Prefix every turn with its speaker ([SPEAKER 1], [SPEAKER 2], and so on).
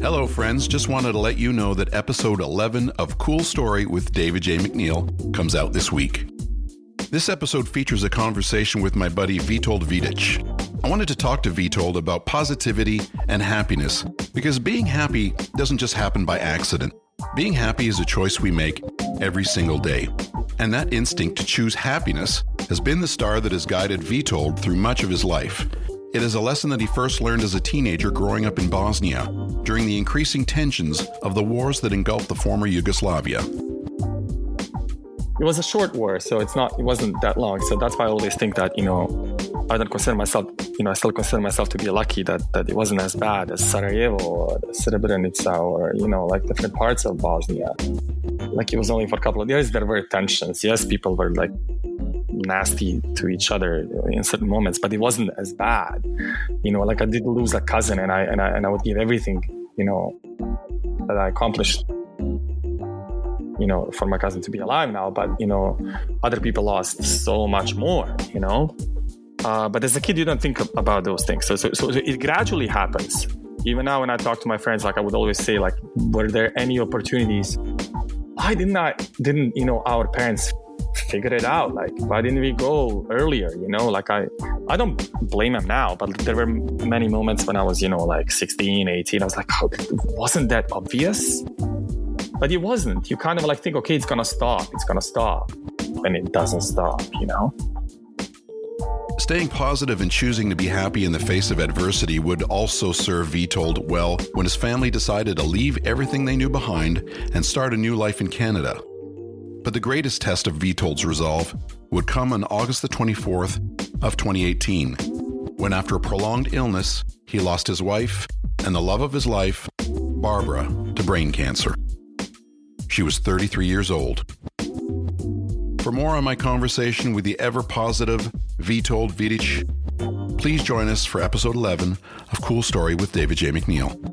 [SPEAKER 1] Hello, friends. Just wanted to let you know that episode 11 of Cool Story with David J. McNeil comes out this week. This episode features a conversation with my buddy Witold Vidic. I wanted to talk to Witold about positivity and happiness because being happy doesn't just happen by accident. Being happy is a choice we make every single day. And that instinct to choose happiness has been the star that has guided Witold through much of his life. It is a lesson that he first learned as a teenager growing up in Bosnia during the increasing tensions of the wars that engulfed the former Yugoslavia.
[SPEAKER 2] It was a short war, so it's not it wasn't that long. So that's why I always think that, you know, I don't consider myself, you know, I still consider myself to be lucky that, that it wasn't as bad as Sarajevo or Srebrenica or, you know, like different parts of Bosnia. Like it was only for a couple of years there were tensions. Yes, people were like nasty to each other in certain moments, but it wasn't as bad. You know, like I did lose a cousin and I and I and I would give everything, you know, that I accomplished you know, for my cousin to be alive now, but you know, other people lost so much more, you know. Uh, but as a kid, you don't think about those things. So, so, so it gradually happens. Even now, when I talk to my friends, like I would always say, like, were there any opportunities? Why didn't I? Didn't you know our parents figure it out? Like, why didn't we go earlier? You know, like I, I don't blame him now, but there were many moments when I was, you know, like 16, 18. I was like, oh, wasn't that obvious? But it wasn't. You kind of like think, okay, it's gonna stop. It's gonna stop, and it doesn't stop. You know.
[SPEAKER 1] Staying positive and choosing to be happy in the face of adversity would also serve Witold well when his family decided to leave everything they knew behind and start a new life in Canada. But the greatest test of Witold's resolve would come on August the 24th of 2018, when after a prolonged illness, he lost his wife and the love of his life, Barbara, to brain cancer. She was 33 years old. For more on my conversation with the ever positive Witold Vidic, please join us for episode 11 of Cool Story with David J. McNeil.